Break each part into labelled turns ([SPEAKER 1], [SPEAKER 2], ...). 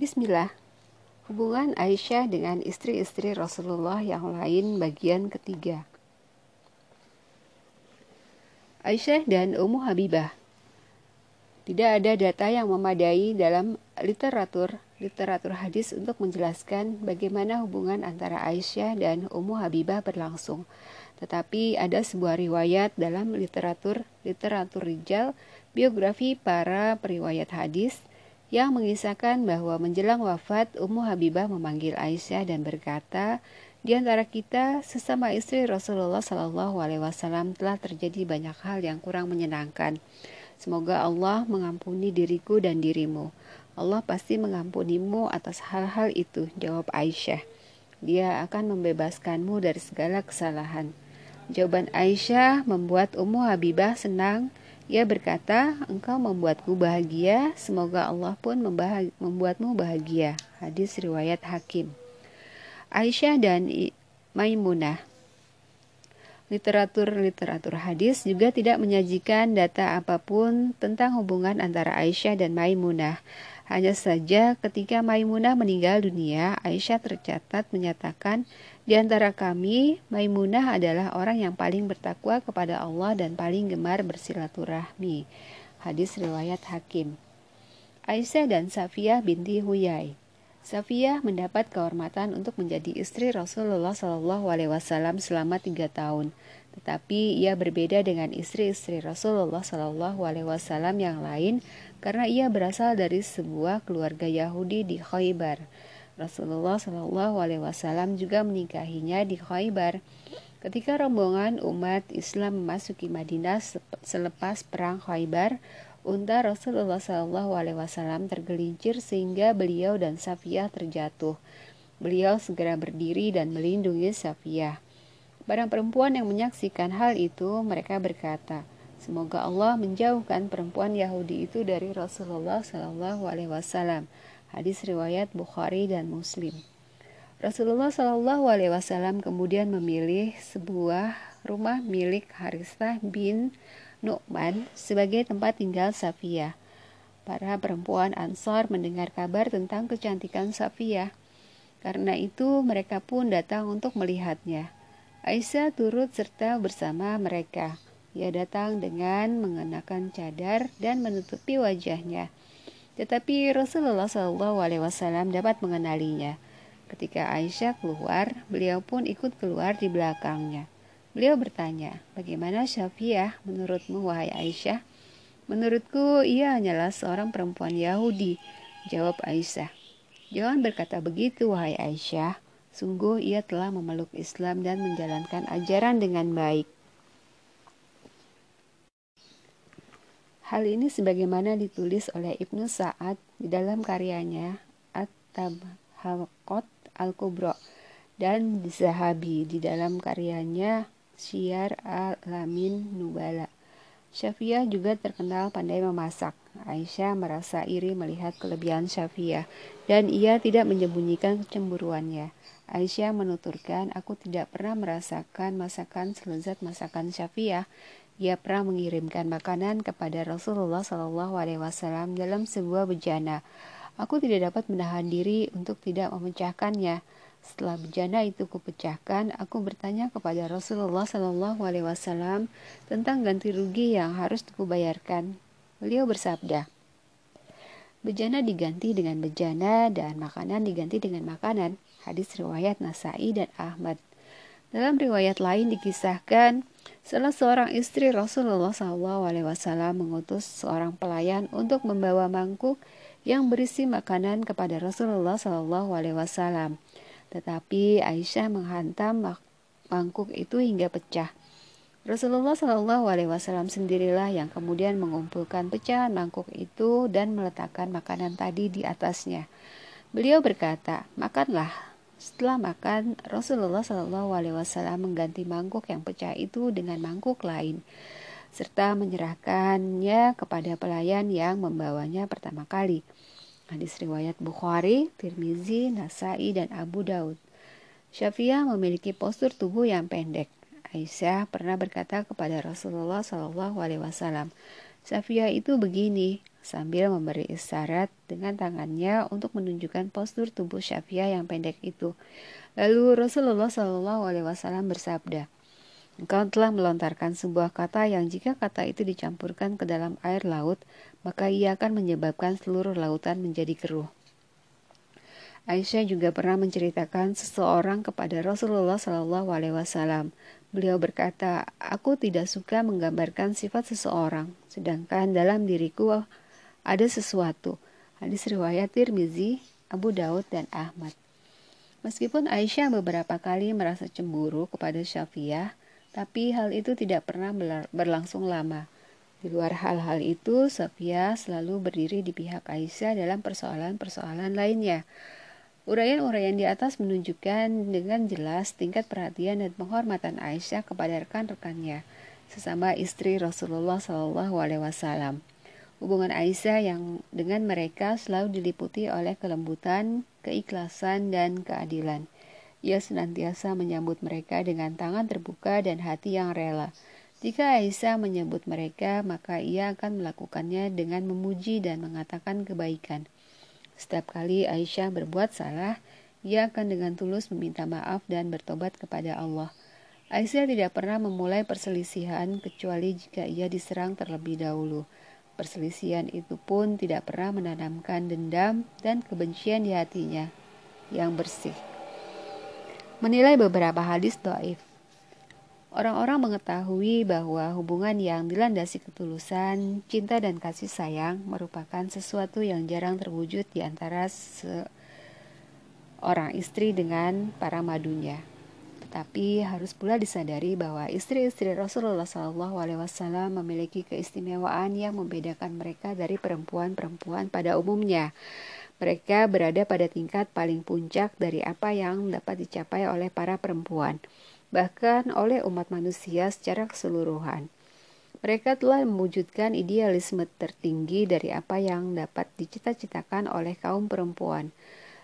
[SPEAKER 1] Bismillah. Hubungan Aisyah dengan istri-istri Rasulullah yang lain bagian ketiga. Aisyah dan Ummu Habibah. Tidak ada data yang memadai dalam literatur literatur hadis untuk menjelaskan bagaimana hubungan antara Aisyah dan Ummu Habibah berlangsung. Tetapi ada sebuah riwayat dalam literatur literatur rijal biografi para periwayat hadis yang mengisahkan bahwa menjelang wafat Ummu Habibah memanggil Aisyah dan berkata, di antara kita sesama istri Rasulullah Shallallahu Alaihi Wasallam telah terjadi banyak hal yang kurang menyenangkan. Semoga Allah mengampuni diriku dan dirimu. Allah pasti mengampunimu atas hal-hal itu, jawab Aisyah. Dia akan membebaskanmu dari segala kesalahan. Jawaban Aisyah membuat Ummu Habibah senang ia berkata, engkau membuatku bahagia, semoga Allah pun membuatmu bahagia. Hadis riwayat Hakim. Aisyah dan Maimunah Literatur-literatur hadis juga tidak menyajikan data apa pun tentang hubungan antara Aisyah dan Maimunah. Hanya saja ketika Maimunah meninggal dunia, Aisyah tercatat menyatakan, di antara kami, Maimunah adalah orang yang paling bertakwa kepada Allah dan paling gemar bersilaturahmi. Hadis riwayat Hakim. Aisyah dan Safiyah binti Huyai. Safiyah mendapat kehormatan untuk menjadi istri Rasulullah Shallallahu Alaihi Wasallam selama tiga tahun. Tetapi ia berbeda dengan istri-istri Rasulullah Shallallahu Alaihi Wasallam yang lain karena ia berasal dari sebuah keluarga Yahudi di Khaybar. Rasulullah Shallallahu Alaihi Wasallam juga menikahinya di Khaybar. Ketika rombongan umat Islam memasuki Madinah selepas perang Khaybar, unta Rasulullah Shallallahu Alaihi Wasallam tergelincir sehingga beliau dan Safiyah terjatuh. Beliau segera berdiri dan melindungi Safiyah. Barang perempuan yang menyaksikan hal itu, mereka berkata, Semoga Allah menjauhkan perempuan Yahudi itu dari Rasulullah Shallallahu Alaihi Wasallam. Hadis riwayat Bukhari dan Muslim. Rasulullah Shallallahu Alaihi Wasallam kemudian memilih sebuah rumah milik Harithah bin Nu'man sebagai tempat tinggal Safiyah. Para perempuan Ansor mendengar kabar tentang kecantikan Safiyah. Karena itu mereka pun datang untuk melihatnya. Aisyah turut serta bersama mereka. Ia datang dengan mengenakan cadar dan menutupi wajahnya. Tetapi Rasulullah Shallallahu Alaihi Wasallam dapat mengenalinya. Ketika Aisyah keluar, beliau pun ikut keluar di belakangnya. Beliau bertanya, bagaimana Syafiah menurutmu wahai Aisyah? Menurutku ia hanyalah seorang perempuan Yahudi, jawab Aisyah. Jangan berkata begitu wahai Aisyah, sungguh ia telah memeluk Islam dan menjalankan ajaran dengan baik. Hal ini sebagaimana ditulis oleh Ibnu Sa'ad di dalam karyanya At-Tabhaqat Al-Kubra dan Zahabi di dalam karyanya Syiar Al-Lamin Nubala. Syafiyah juga terkenal pandai memasak. Aisyah merasa iri melihat kelebihan Syafiyah dan ia tidak menyembunyikan kecemburuannya. Aisyah menuturkan, aku tidak pernah merasakan masakan selezat masakan Syafiyah ia pernah mengirimkan makanan kepada Rasulullah Shallallahu Alaihi Wasallam dalam sebuah bejana. Aku tidak dapat menahan diri untuk tidak memecahkannya. Setelah bejana itu kupecahkan, aku bertanya kepada Rasulullah Shallallahu Alaihi Wasallam tentang ganti rugi yang harus kubayarkan. Beliau bersabda, Bejana diganti dengan bejana dan makanan diganti dengan makanan. Hadis riwayat Nasai dan Ahmad. Dalam riwayat lain dikisahkan, salah seorang istri Rasulullah SAW mengutus seorang pelayan untuk membawa mangkuk yang berisi makanan kepada Rasulullah SAW. Tetapi Aisyah menghantam mangkuk itu hingga pecah. Rasulullah SAW sendirilah yang kemudian mengumpulkan pecahan mangkuk itu dan meletakkan makanan tadi di atasnya. Beliau berkata, "Makanlah, setelah makan, Rasulullah Shallallahu Alaihi Wasallam mengganti mangkuk yang pecah itu dengan mangkuk lain, serta menyerahkannya kepada pelayan yang membawanya pertama kali. Hadis riwayat Bukhari, Tirmizi, Nasai, dan Abu Daud. Syafi'ah memiliki postur tubuh yang pendek. Aisyah pernah berkata kepada Rasulullah Shallallahu Alaihi Wasallam, Safia itu begini, sambil memberi isyarat dengan tangannya untuk menunjukkan postur tubuh Safia yang pendek itu. Lalu Rasulullah Shallallahu Alaihi Wasallam bersabda, Engkau telah melontarkan sebuah kata yang jika kata itu dicampurkan ke dalam air laut, maka ia akan menyebabkan seluruh lautan menjadi keruh. Aisyah juga pernah menceritakan seseorang kepada Rasulullah Shallallahu Alaihi Wasallam. Beliau berkata, "Aku tidak suka menggambarkan sifat seseorang, sedangkan dalam diriku ada sesuatu." Hadis riwayat Tirmizi, Abu Daud, dan Ahmad. Meskipun Aisyah beberapa kali merasa cemburu kepada Syafiah, tapi hal itu tidak pernah berlangsung lama. Di luar hal-hal itu, Sofia selalu berdiri di pihak Aisyah dalam persoalan-persoalan lainnya. Uraian-uraian di atas menunjukkan dengan jelas tingkat perhatian dan penghormatan Aisyah kepada rekan-rekannya, sesama istri Rasulullah Shallallahu Alaihi Wasallam. Hubungan Aisyah yang dengan mereka selalu diliputi oleh kelembutan, keikhlasan, dan keadilan. Ia senantiasa menyambut mereka dengan tangan terbuka dan hati yang rela. Jika Aisyah menyebut mereka, maka ia akan melakukannya dengan memuji dan mengatakan kebaikan. Setiap kali Aisyah berbuat salah, ia akan dengan tulus meminta maaf dan bertobat kepada Allah. Aisyah tidak pernah memulai perselisihan kecuali jika ia diserang terlebih dahulu. Perselisihan itu pun tidak pernah menanamkan dendam dan kebencian di hatinya yang bersih menilai beberapa hadis doif. Orang-orang mengetahui bahwa hubungan yang dilandasi ketulusan, cinta dan kasih sayang merupakan sesuatu yang jarang terwujud di antara seorang istri dengan para madunya. Tetapi harus pula disadari bahwa istri-istri Rasulullah SAW memiliki keistimewaan yang membedakan mereka dari perempuan-perempuan pada umumnya. Mereka berada pada tingkat paling puncak dari apa yang dapat dicapai oleh para perempuan, bahkan oleh umat manusia secara keseluruhan. Mereka telah mewujudkan idealisme tertinggi dari apa yang dapat dicita-citakan oleh kaum perempuan.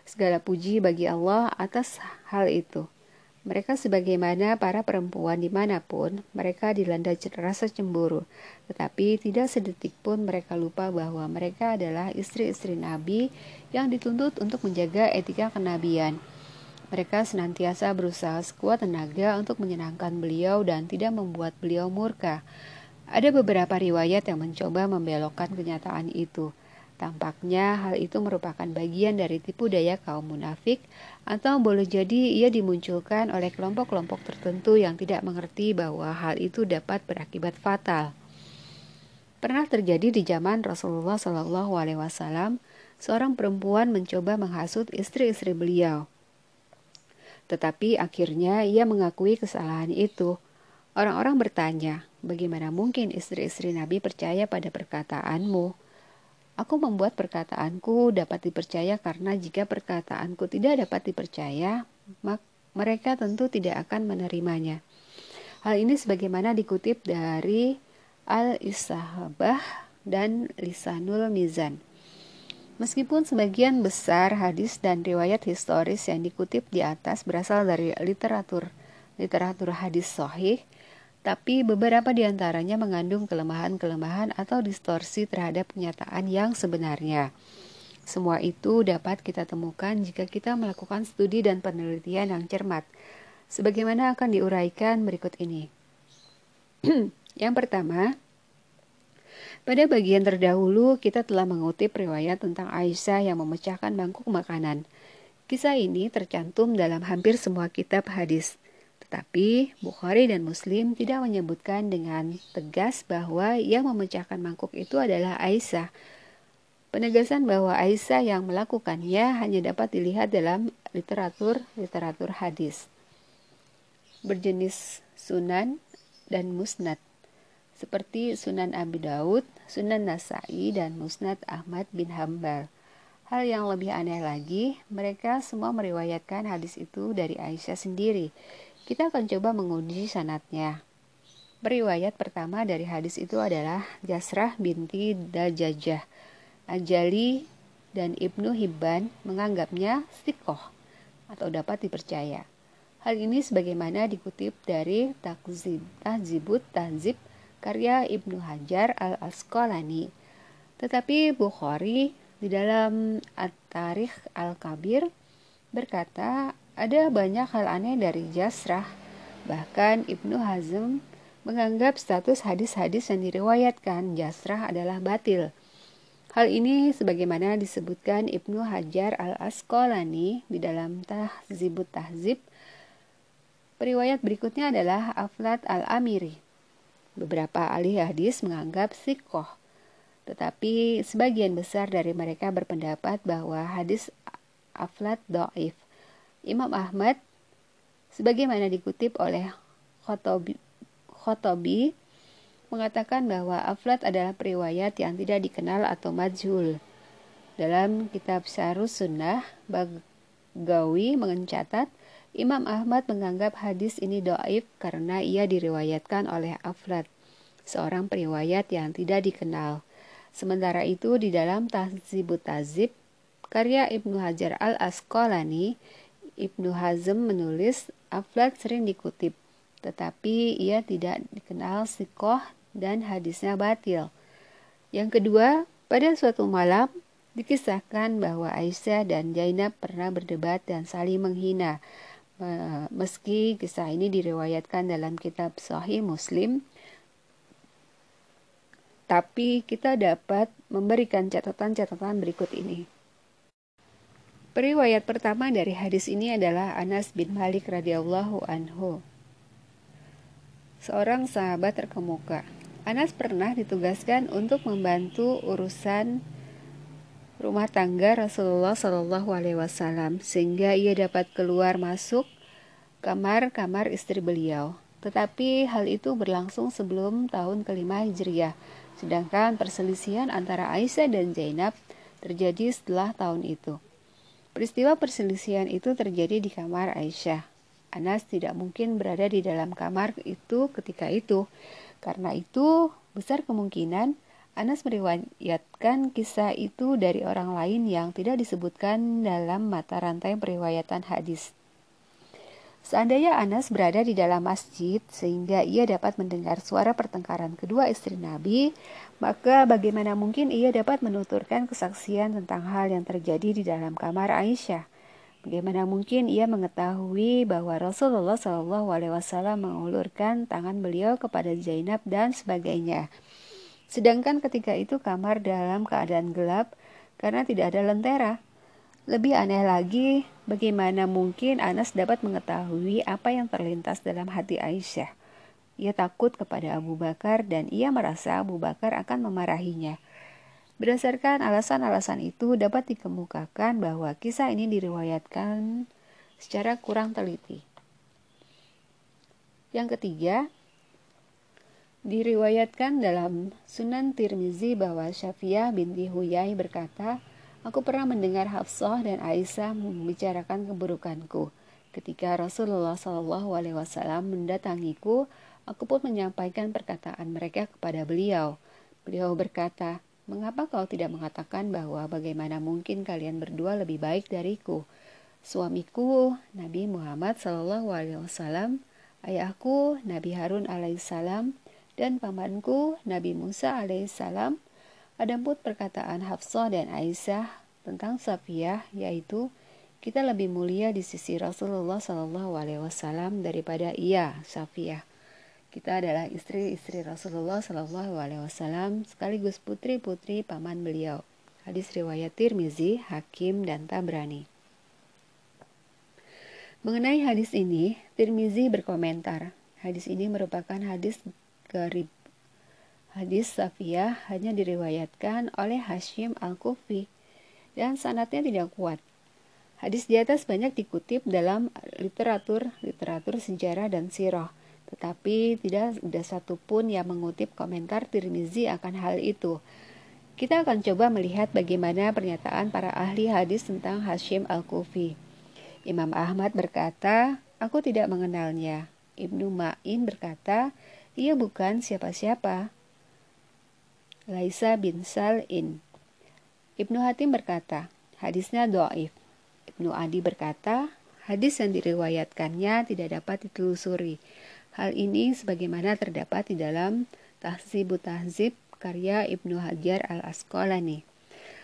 [SPEAKER 1] Segala puji bagi Allah atas hal itu. Mereka sebagaimana para perempuan di mana pun, mereka dilanda rasa cemburu. Tetapi tidak sedetik pun mereka lupa bahwa mereka adalah istri-istri Nabi yang dituntut untuk menjaga etika kenabian. Mereka senantiasa berusaha sekuat tenaga untuk menyenangkan beliau dan tidak membuat beliau murka. Ada beberapa riwayat yang mencoba membelokkan kenyataan itu. Tampaknya hal itu merupakan bagian dari tipu daya kaum munafik atau boleh jadi ia dimunculkan oleh kelompok-kelompok tertentu yang tidak mengerti bahwa hal itu dapat berakibat fatal. Pernah terjadi di zaman Rasulullah Wasallam, seorang perempuan mencoba menghasut istri-istri beliau. Tetapi akhirnya ia mengakui kesalahan itu. Orang-orang bertanya, bagaimana mungkin istri-istri Nabi percaya pada perkataanmu? Aku membuat perkataanku dapat dipercaya karena jika perkataanku tidak dapat dipercaya, mereka tentu tidak akan menerimanya. Hal ini sebagaimana dikutip dari Al-Isahabah dan Lisanul Mizan. Meskipun sebagian besar hadis dan riwayat historis yang dikutip di atas berasal dari literatur literatur hadis sahih, tapi beberapa di antaranya mengandung kelemahan-kelemahan atau distorsi terhadap kenyataan yang sebenarnya. Semua itu dapat kita temukan jika kita melakukan studi dan penelitian yang cermat, sebagaimana akan diuraikan berikut ini. yang pertama, pada bagian terdahulu kita telah mengutip riwayat tentang Aisyah yang memecahkan mangkuk makanan. Kisah ini tercantum dalam hampir semua kitab hadis. Tetapi Bukhari dan Muslim tidak menyebutkan dengan tegas bahwa yang memecahkan mangkuk itu adalah Aisyah. Penegasan bahwa Aisyah yang melakukannya hanya dapat dilihat dalam literatur-literatur hadis. Berjenis sunan dan musnad seperti Sunan Abi Daud, Sunan Nasai, dan Musnad Ahmad bin Hambal. Hal yang lebih aneh lagi, mereka semua meriwayatkan hadis itu dari Aisyah sendiri, kita akan coba menguji sanatnya. Periwayat pertama dari hadis itu adalah Jasrah binti Dajajah. Ajali dan Ibnu Hibban menganggapnya sikoh atau dapat dipercaya. Hal ini sebagaimana dikutip dari Takzib, Tahzibut Tahzib karya Ibnu Hajar al-Asqalani. Tetapi Bukhari di dalam At-Tarikh Al-Kabir berkata ada banyak hal aneh dari Jasrah. Bahkan Ibnu Hazm menganggap status hadis-hadis yang diriwayatkan Jasrah adalah batil. Hal ini sebagaimana disebutkan Ibnu Hajar al-Asqalani di dalam Tahzibut Tahzib. Periwayat berikutnya adalah Aflat al-Amiri. Beberapa ahli hadis menganggap sikoh, tetapi sebagian besar dari mereka berpendapat bahwa hadis Aflat do'if. Imam Ahmad, sebagaimana dikutip oleh Khotobi, Khotobi mengatakan bahwa Aflat adalah periwayat yang tidak dikenal atau majhul. Dalam kitab Syarus Sunnah, Bagawi mencatat, Imam Ahmad menganggap hadis ini doaif karena ia diriwayatkan oleh Aflat, seorang periwayat yang tidak dikenal. Sementara itu di dalam Tahzibut Tazib, karya Ibnu Hajar al-Asqalani, Ibnu Hazm menulis Aflat sering dikutip, tetapi ia tidak dikenal sikoh dan hadisnya batil. Yang kedua, pada suatu malam dikisahkan bahwa Aisyah dan Zainab pernah berdebat dan saling menghina. Meski kisah ini diriwayatkan dalam kitab Sahih Muslim, tapi kita dapat memberikan catatan-catatan berikut ini. Periwayat pertama dari hadis ini adalah Anas bin Malik radhiyallahu anhu. Seorang sahabat terkemuka Anas pernah ditugaskan untuk membantu urusan rumah tangga Rasulullah Shallallahu Alaihi Wasallam sehingga ia dapat keluar masuk kamar-kamar istri beliau. Tetapi hal itu berlangsung sebelum tahun kelima Hijriah, sedangkan perselisihan antara Aisyah dan Zainab terjadi setelah tahun itu. Peristiwa perselisihan itu terjadi di kamar Aisyah. Anas tidak mungkin berada di dalam kamar itu ketika itu karena itu, besar kemungkinan Anas meriwayatkan kisah itu dari orang lain yang tidak disebutkan dalam mata rantai periwayatan hadis. Seandainya Anas berada di dalam masjid sehingga ia dapat mendengar suara pertengkaran kedua istri Nabi, maka bagaimana mungkin ia dapat menuturkan kesaksian tentang hal yang terjadi di dalam kamar Aisyah? Bagaimana mungkin ia mengetahui bahwa Rasulullah Wasallam mengulurkan tangan beliau kepada Zainab dan sebagainya. Sedangkan ketika itu kamar dalam keadaan gelap karena tidak ada lentera. Lebih aneh lagi, bagaimana mungkin Anas dapat mengetahui apa yang terlintas dalam hati Aisyah. Ia takut kepada Abu Bakar dan ia merasa Abu Bakar akan memarahinya. Berdasarkan alasan-alasan itu dapat dikemukakan bahwa kisah ini diriwayatkan secara kurang teliti. Yang ketiga, diriwayatkan dalam Sunan Tirmizi bahwa Syafiah binti Huyai berkata, Aku pernah mendengar Hafsah dan Aisyah membicarakan keburukanku. Ketika Rasulullah Wasallam mendatangiku, aku pun menyampaikan perkataan mereka kepada beliau. Beliau berkata, Mengapa kau tidak mengatakan bahwa bagaimana mungkin kalian berdua lebih baik dariku? Suamiku Nabi Muhammad Wasallam, ayahku Nabi Harun alaihissalam, dan pamanku Nabi Musa alaihissalam. Adapun perkataan Hafsah dan Aisyah tentang Safiyah yaitu kita lebih mulia di sisi Rasulullah Shallallahu Alaihi Wasallam daripada ia Safiyah. Kita adalah istri-istri Rasulullah Shallallahu Alaihi Wasallam sekaligus putri-putri paman beliau. Hadis riwayat Tirmizi, Hakim, dan Tabrani. Mengenai hadis ini, Tirmizi berkomentar, hadis ini merupakan hadis garib. Hadis Safiyah hanya diriwayatkan oleh Hashim Al-Kufi dan sanatnya tidak kuat. Hadis di atas banyak dikutip dalam literatur literatur sejarah dan sirah tetapi tidak ada satupun yang mengutip komentar Tirmizi akan hal itu. Kita akan coba melihat bagaimana pernyataan para ahli hadis tentang Hashim Al-Kufi. Imam Ahmad berkata, aku tidak mengenalnya. Ibnu Ma'in berkata, ia bukan siapa-siapa. Laisa bin Sal'in. Ibnu Hatim berkata, hadisnya do'if. Ibnu Adi berkata, hadis yang diriwayatkannya tidak dapat ditelusuri. Hal ini sebagaimana terdapat di dalam Tahzibut Tahzib karya Ibnu Hajar al-Asqalani.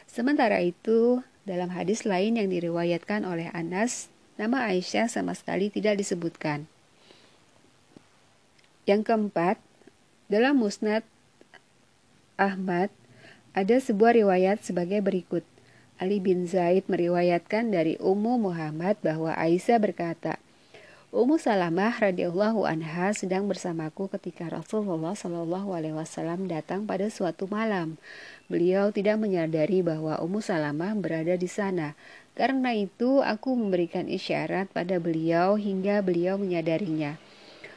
[SPEAKER 1] Sementara itu, dalam hadis lain yang diriwayatkan oleh Anas, nama Aisyah sama sekali tidak disebutkan. Yang keempat, dalam Musnad Ahmad ada sebuah riwayat sebagai berikut. Ali bin Zaid meriwayatkan dari Ummu Muhammad bahwa Aisyah berkata, Ummu Salamah radhiyallahu anha sedang bersamaku ketika Rasulullah shallallahu alaihi wasallam datang pada suatu malam. Beliau tidak menyadari bahwa Ummu Salamah berada di sana. Karena itu aku memberikan isyarat pada beliau hingga beliau menyadarinya.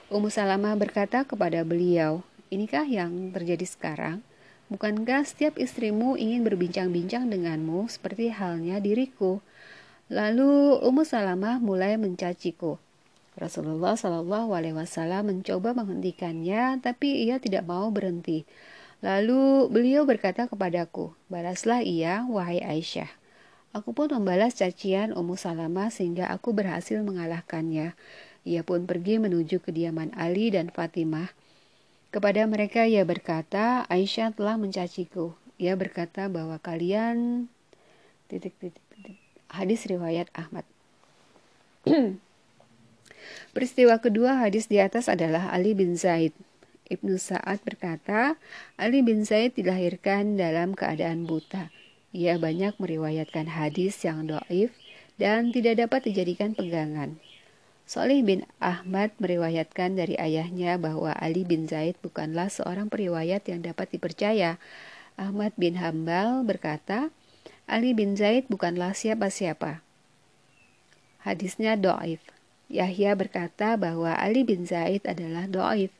[SPEAKER 1] Ummu Salamah berkata kepada beliau, "Inikah yang terjadi sekarang?" Bukankah setiap istrimu ingin berbincang-bincang denganmu seperti halnya diriku? Lalu Ummu Salamah mulai mencaciku. Rasulullah Shallallahu Alaihi Wasallam mencoba menghentikannya, tapi ia tidak mau berhenti. Lalu beliau berkata kepadaku, balaslah ia, wahai Aisyah. Aku pun membalas cacian Ummu Salamah sehingga aku berhasil mengalahkannya. Ia pun pergi menuju kediaman Ali dan Fatimah. Kepada mereka ia berkata, Aisyah telah mencaciku. Ia berkata bahwa kalian titik titik titik. Hadis riwayat Ahmad. Peristiwa kedua hadis di atas adalah Ali bin Zaid. Ibnu Sa'ad berkata, Ali bin Zaid dilahirkan dalam keadaan buta. Ia banyak meriwayatkan hadis yang doif dan tidak dapat dijadikan pegangan. Solih bin Ahmad meriwayatkan dari ayahnya bahwa Ali bin Zaid bukanlah seorang periwayat yang dapat dipercaya. Ahmad bin Hambal berkata, Ali bin Zaid bukanlah siapa-siapa. Hadisnya do'if. Yahya berkata bahwa Ali bin Zaid adalah do'if.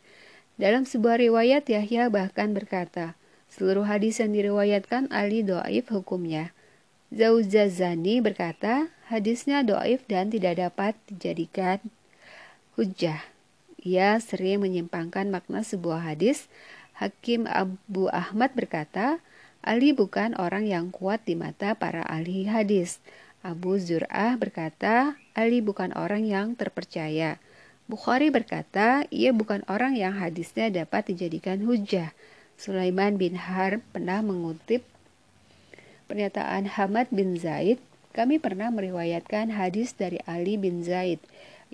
[SPEAKER 1] Dalam sebuah riwayat Yahya bahkan berkata, seluruh hadis yang diriwayatkan Ali do'if hukumnya. Zauzazani berkata, hadisnya doif dan tidak dapat dijadikan hujah. Ia sering menyimpangkan makna sebuah hadis. Hakim Abu Ahmad berkata, Ali bukan orang yang kuat di mata para ahli hadis. Abu Zur'ah berkata, Ali bukan orang yang terpercaya. Bukhari berkata, ia bukan orang yang hadisnya dapat dijadikan hujah. Sulaiman bin Harb pernah mengutip pernyataan Hamad bin Zaid, kami pernah meriwayatkan hadis dari Ali bin Zaid.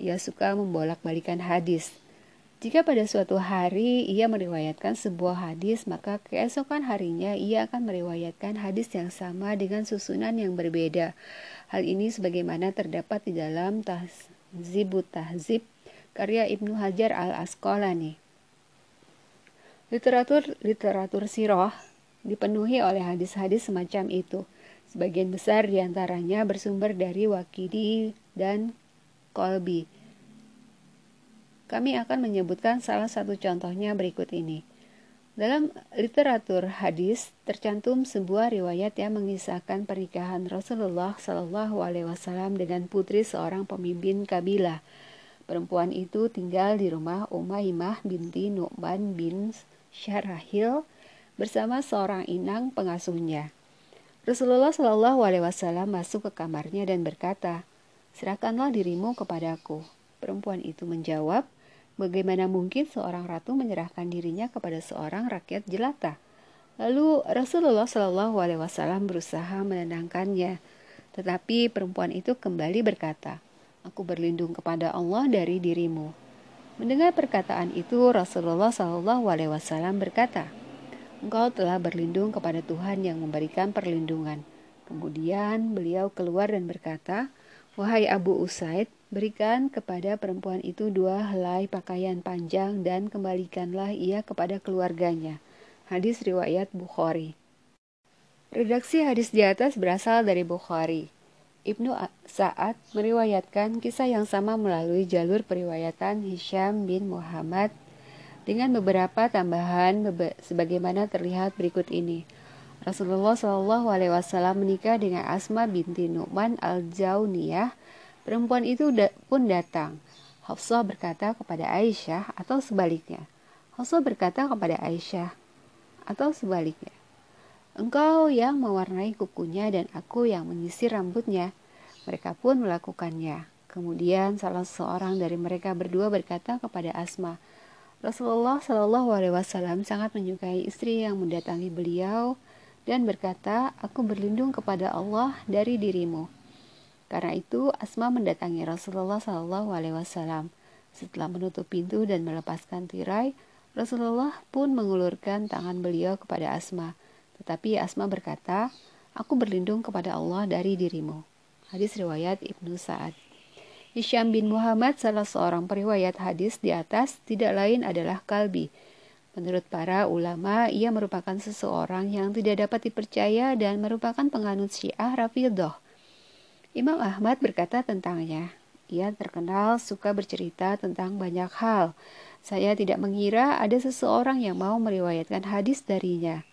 [SPEAKER 1] Ia suka membolak-balikan hadis. Jika pada suatu hari ia meriwayatkan sebuah hadis, maka keesokan harinya ia akan meriwayatkan hadis yang sama dengan susunan yang berbeda. Hal ini sebagaimana terdapat di dalam Tahzibut Tahzib karya Ibnu Hajar al-Asqalani. Literatur literatur sirah dipenuhi oleh hadis-hadis semacam itu. Sebagian besar di antaranya bersumber dari Wakidi dan Kolbi. Kami akan menyebutkan salah satu contohnya berikut ini. Dalam literatur hadis tercantum sebuah riwayat yang mengisahkan pernikahan Rasulullah Shallallahu Alaihi Wasallam dengan putri seorang pemimpin kabilah. Perempuan itu tinggal di rumah Umaymah binti Nu'man bin Syarahil bersama seorang inang pengasuhnya. Rasulullah Shallallahu Alaihi Wasallam masuk ke kamarnya dan berkata, serahkanlah dirimu kepadaku. Perempuan itu menjawab, bagaimana mungkin seorang ratu menyerahkan dirinya kepada seorang rakyat jelata? Lalu Rasulullah Shallallahu Alaihi Wasallam berusaha menenangkannya, tetapi perempuan itu kembali berkata, Aku berlindung kepada Allah dari dirimu. Mendengar perkataan itu, Rasulullah Shallallahu Alaihi Wasallam berkata, Engkau telah berlindung kepada Tuhan yang memberikan perlindungan. Kemudian beliau keluar dan berkata, Wahai Abu Usaid, berikan kepada perempuan itu dua helai pakaian panjang dan kembalikanlah ia kepada keluarganya. Hadis riwayat Bukhari. Redaksi hadis di atas berasal dari Bukhari. Ibnu Sa'ad meriwayatkan kisah yang sama melalui jalur periwayatan Hisham bin Muhammad dengan beberapa tambahan sebagaimana terlihat berikut ini. Rasulullah Shallallahu Alaihi Wasallam menikah dengan Asma binti Nu'man al Jauniyah. Perempuan itu pun datang. Hafsah berkata kepada Aisyah atau sebaliknya. Hafsah berkata kepada Aisyah atau sebaliknya. Engkau yang mewarnai kukunya dan aku yang menyisir rambutnya. Mereka pun melakukannya. Kemudian salah seorang dari mereka berdua berkata kepada Asma, Rasulullah Shallallahu Alaihi Wasallam sangat menyukai istri yang mendatangi beliau dan berkata, "Aku berlindung kepada Allah dari dirimu." Karena itu, Asma mendatangi Rasulullah Shallallahu Alaihi Wasallam. Setelah menutup pintu dan melepaskan tirai, Rasulullah pun mengulurkan tangan beliau kepada Asma. Tetapi Asma berkata, "Aku berlindung kepada Allah dari dirimu." Hadis riwayat Ibnu Sa'ad. Hisham bin Muhammad, salah seorang periwayat hadis di atas, tidak lain adalah Kalbi. Menurut para ulama, ia merupakan seseorang yang tidak dapat dipercaya dan merupakan penganut syiah Rafidah. Imam Ahmad berkata tentangnya, ia terkenal suka bercerita tentang banyak hal. Saya tidak mengira ada seseorang yang mau meriwayatkan hadis darinya.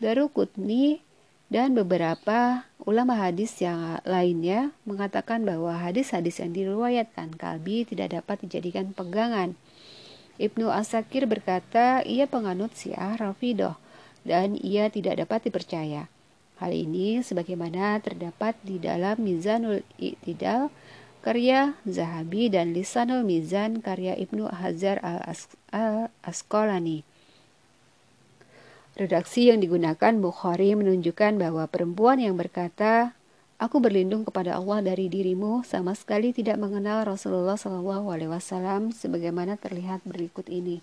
[SPEAKER 1] Darukutni dan beberapa ulama hadis yang lainnya mengatakan bahwa hadis-hadis yang diriwayatkan Kalbi tidak dapat dijadikan pegangan. Ibnu Asakir berkata ia penganut Syiah Rafidah dan ia tidak dapat dipercaya. Hal ini sebagaimana terdapat di dalam Mizanul Iqtidal karya Zahabi dan Lisanul Mizan karya Ibnu Hajar al-Asqalani. Redaksi yang digunakan Bukhari menunjukkan bahwa perempuan yang berkata, Aku berlindung kepada Allah dari dirimu sama sekali tidak mengenal Rasulullah Shallallahu Alaihi Wasallam sebagaimana terlihat berikut ini.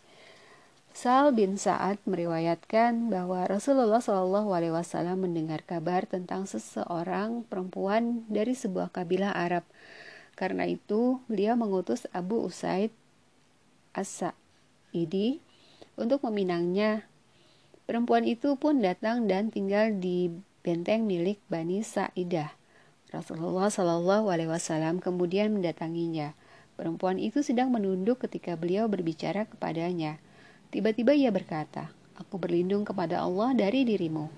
[SPEAKER 1] Sal bin Sa'ad meriwayatkan bahwa Rasulullah Shallallahu Alaihi Wasallam mendengar kabar tentang seseorang perempuan dari sebuah kabilah Arab. Karena itu, beliau mengutus Abu Usaid As-Sa'idi untuk meminangnya Perempuan itu pun datang dan tinggal di benteng milik Bani Sa'idah. Rasulullah Shallallahu Alaihi Wasallam kemudian mendatanginya. Perempuan itu sedang menunduk ketika beliau berbicara kepadanya. Tiba-tiba ia berkata, Aku berlindung kepada Allah dari dirimu.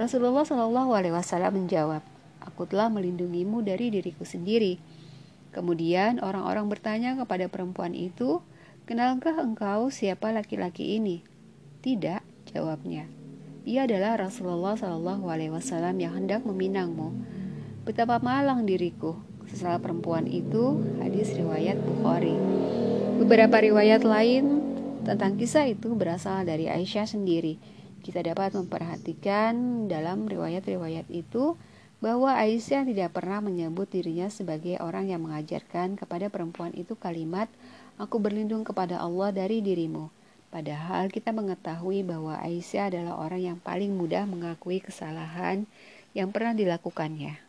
[SPEAKER 1] Rasulullah Shallallahu Alaihi Wasallam menjawab, Aku telah melindungimu dari diriku sendiri. Kemudian orang-orang bertanya kepada perempuan itu, Kenalkah engkau siapa laki-laki ini? Tidak, Jawabnya, ia adalah Rasulullah Shallallahu Alaihi Wasallam yang hendak meminangmu. Betapa malang diriku. Sesalah perempuan itu hadis riwayat Bukhari. Beberapa riwayat lain tentang kisah itu berasal dari Aisyah sendiri. Kita dapat memperhatikan dalam riwayat-riwayat itu bahwa Aisyah tidak pernah menyebut dirinya sebagai orang yang mengajarkan kepada perempuan itu kalimat "Aku berlindung kepada Allah dari dirimu". Padahal kita mengetahui bahwa Aisyah adalah orang yang paling mudah mengakui kesalahan yang pernah dilakukannya.